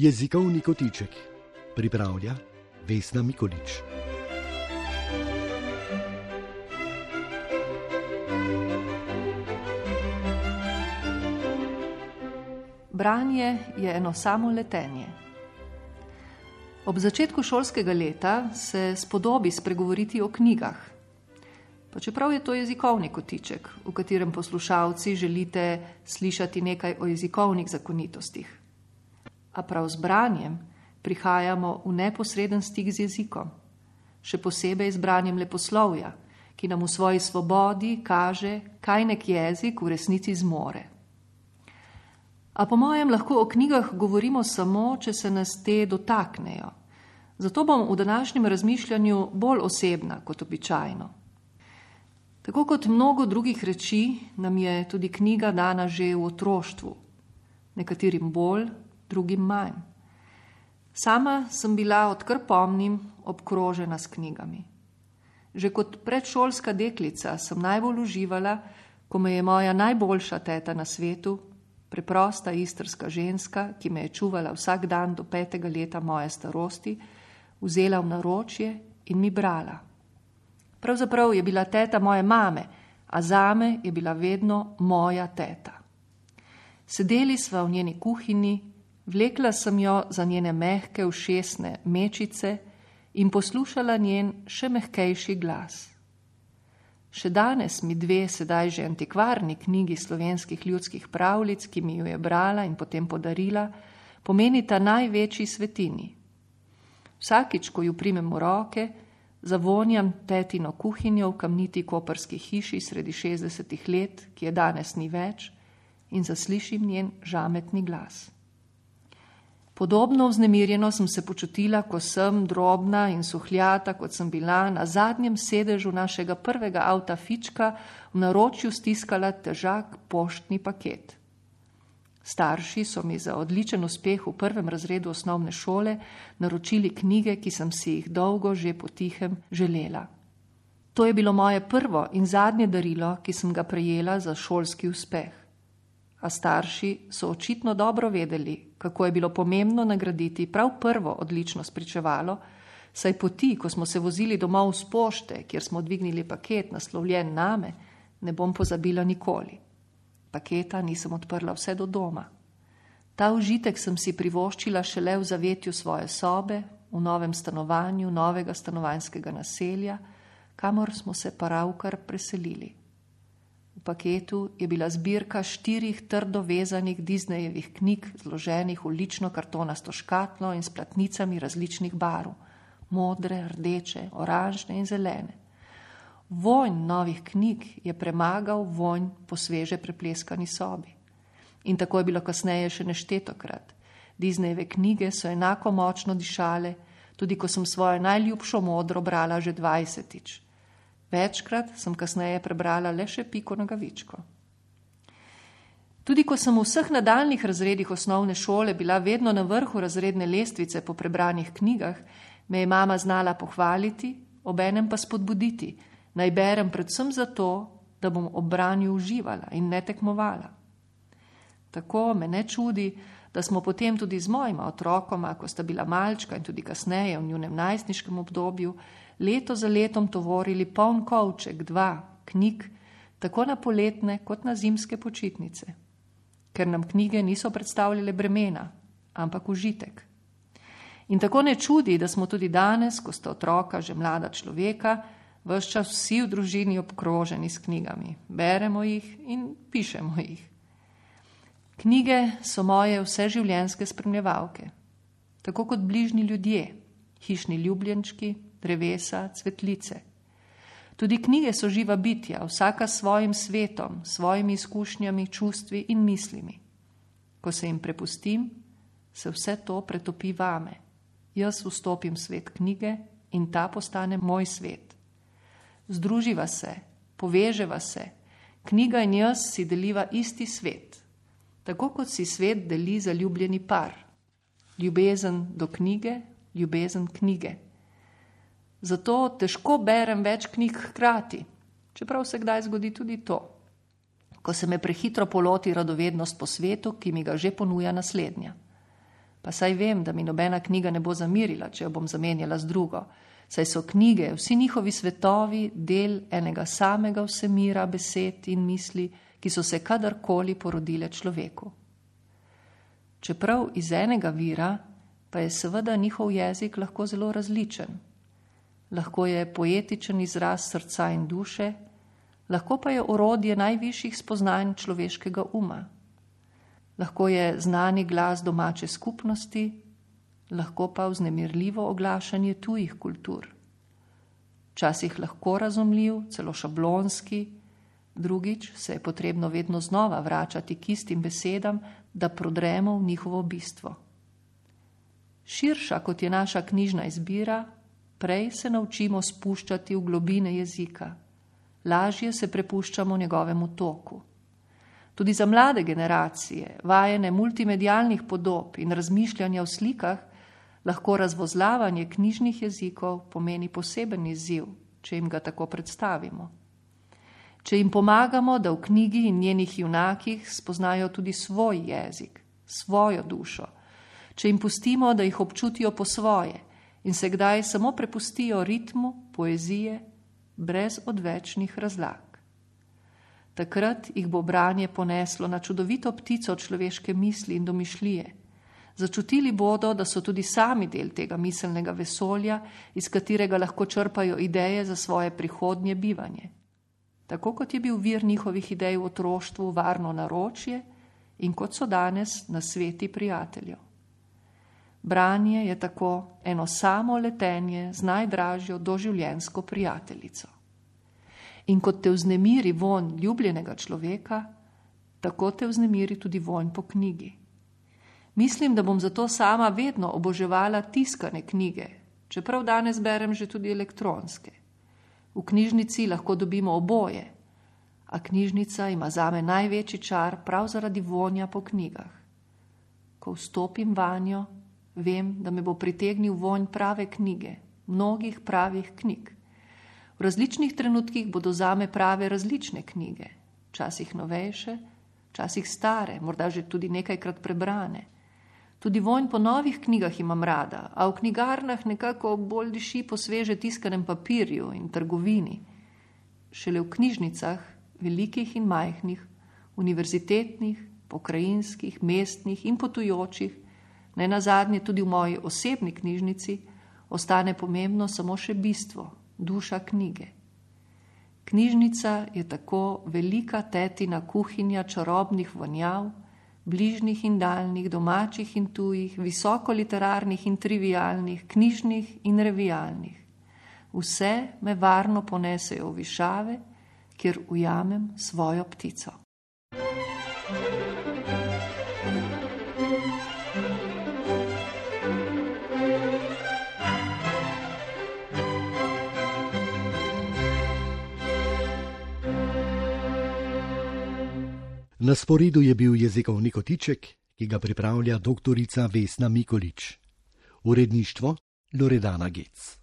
Jezikovni kotiček pripravlja Vesna Mikolič. Branje je eno samo letenje. Ob začetku šolskega leta se spodobi spregovoriti o knjigah. Pa čeprav je to jezikovni kotiček, v katerem poslušalci želite slišati nekaj o jezikovnih zakonitostih. A prav z branjem prihajamo v neposreden stik z jezikom, še posebej z branjem leposlovja, ki nam v svoji svobodi kaže, kaj nek jezik v resnici zmore. A po mojem lahko o knjigah govorimo samo, če se nas te dotaknejo. Zato bom v današnjem razmišljanju bolj osebna kot običajno. Tako kot mnogo drugih reči, nam je tudi knjiga dana že v otroštvu, nekaterim bolj, drugim manj. Sama sem bila, odkar pomnim, obkrožena s knjigami. Že kot predšolska deklica sem najbolj uživala, ko me je moja najboljša teta na svetu, preprosta istrska ženska, ki me je čuvala vsak dan do petega leta moje starosti, vzela v naročje in mi brala. Pravzaprav je bila teta moje mame, a zame je bila vedno moja teta. Sedeli sva v njeni kuhinji, vlekla sem jo za njene mehke ušesne mečice in poslušala njen še mehkejši glas. Še danes mi dve sedaj že antikvarni knjigi slovenskih ljudskih pravljic, ki mi jo je brala in potem podarila, pomenita največji svetini. Vsakič, ko ju primem v roke, zavonjam tetino kuhinjo v kamniti koperski hiši sredi 60 let, ki je danes ni več, in zaslišim njen žametni glas. Podobno vznemirjeno sem se počutila, ko sem drobna in suhljata, kot sem bila na zadnjem sedežu našega prvega avta Fička v naročju stiskala težak poštni paket. Starši so mi za odličen uspeh v prvem razredu osnovne šole naročili knjige, ki sem si jih dolgo že potihem želela. To je bilo moje prvo in zadnje darilo, ki sem ga prejela za šolski uspeh a starši so očitno dobro vedeli, kako je bilo pomembno nagraditi prav prvo odlično spričevalo, saj poti, ko smo se vozili domov z pošte, kjer smo dvignili paket naslovljen name, ne bom pozabila nikoli. Paketa nisem odprla vse do doma. Ta užitek sem si privoščila šele v zavetju svoje sobe, v novem stanovanju, novega stanovanjskega naselja, kamor smo se pravkar preselili. V paketu je bila zbirka štirih trdo vezanih Disneyjevih knjig, zloženih v lično kartonasto škatlo in s platnicami različnih barv: modre, rdeče, oranžne in zelene. Vonj novih knjig je premagal vonj po sveže prepleskani sobi. In tako je bilo kasneje še neštetokrat. Disneyjeve knjige so enako močno dišale, tudi ko sem svojo najljubšo modro brala že dvajsetič. Večkrat sem kasneje prebrala le še piko nogavičko. Tudi ko sem v vseh nadaljnih razredih osnovne šole bila vedno na vrhu razredne lestvice po prebranih knjigah, me je mama znala pohvaliti, obenem pa spodbuditi, naj berem predvsem zato, da bom ob branju uživala in ne tekmovala. Tako me ne čudi, da smo potem tudi z mojima otrokoma, ko sta bila malčka in tudi kasneje v njunem najstniškem obdobju, leto za letom tovorili poln kovček, dva knjig, tako na poletne kot na zimske počitnice, ker nam knjige niso predstavljale bremena, ampak užitek. In tako ne čudi, da smo tudi danes, ko sta otroka že mlada človeka, vse čas vsi v družini obkroženi s knjigami. Beremo jih in pišemo jih. Knjige so moje vseživljenjske spremljevalke, tako kot bližnji ljudje, hišni ljubljenčki, drevesa, cvetlice. Tudi knjige so živa bitja, vsaka s svojim svetom, svojimi izkušnjami, čustvi in mislimi. Ko se jim prepustim, se vse to pretopi vame. Jaz vstopim v svet knjige in ta postane moj svet. Združiva se, poveževa se, knjiga in jaz si deliva isti svet, tako kot si svet deli zaljubljeni par. Ljubezen do knjige, ljubezen knjige. Zato težko berem več knjig hkrati, čeprav se kdaj zgodi tudi to, ko se me prehitro poloti radovednost po svetu, ki mi ga že ponuja naslednja. Pa saj vem, da mi nobena knjiga ne bo zamirila, če jo bom zamenjala z drugo, saj so knjige, vsi njihovi svetovi, del enega samega vsemira besed in misli, ki so se kadarkoli porodile človeku. Čeprav iz enega vira, pa je seveda njihov jezik lahko zelo različen. Lahko je poetičen izraz srca in duše, lahko pa je orodje najvišjih spoznanj človeškega uma. Lahko je znani glas domače skupnosti, lahko pa vznemirljivo oglašanje tujih kultur. Včasih lahko razumljiv, celo šablonski, drugič se je potrebno vedno znova vračati k istim besedam, da prodremo v njihovo bistvo. Širša kot je naša knjižna izbira, prej se naučimo spuščati v globine jezika, lažje se prepuščamo njegovemu toku. Tudi za mlade generacije, vajene multimedialnih podob in razmišljanja o slikah, lahko razvozlavanje knjižnih jezikov pomeni poseben izziv, če jim ga tako predstavimo. Če jim pomagamo, da v knjigi in njenih junakih spoznajo tudi svoj jezik, svojo dušo, če jim pustimo, da jih občutijo po svoje in se kdaj samo prepustijo ritmu poezije, brez odvečnih razlag. Takrat jih bo branje poneslo na čudovito ptico človeške misli in domišljije. Začutili bodo, da so tudi sami del tega miselnega vesolja, iz katerega lahko črpajo ideje za svoje prihodnje bivanje tako kot je bil vir njihovih idej v otroštvu varno naročje in kot so danes na sveti prijateljev. Branje je tako eno samo letenje z najdražjo doživljensko prijateljico. In kot te vznemiri von ljubljenega človeka, tako te vznemiri tudi vonj po knjigi. Mislim, da bom zato sama vedno oboževala tiskane knjige, čeprav danes berem že tudi elektronske. V knjižnici lahko dobimo oboje, a knjižnica ima zame največji čar prav zaradi vonja po knjigah. Ko vstopim vanjo, vem, da me bo pritegnil vonj prave knjige, mnogih pravih knjig. V različnih trenutkih bodo zame prave različne knjige, včasih novejše, včasih stare, morda že tudi nekajkrat prebrane. Tudi vonj po novih knjigah imam rada, a v knjigarnah nekako bolj diši po sveže tiskanem papirju in trgovini. Šele v knjižnicah, velikih in majhnih, univerzitetnih, pokrajinskih, mestnih in potujočih, ne na zadnje tudi v moji osebni knjižnici, ostane pomembno samo še bistvo, duša knjige. Knjižnica je tako velika tetina kuhinja čarobnih vonjav, bližnjih in daljnih, domačih in tujih, visoko literarnih in trivialnih, knjižnih in revijalnih. Vse me varno ponesejo v višave, kjer ujamem svojo ptico. Na sporedu je bil jezikovni kotiček, ki ga pripravlja dr. Vesna Mikolič. Uredništvo Loredana Gec.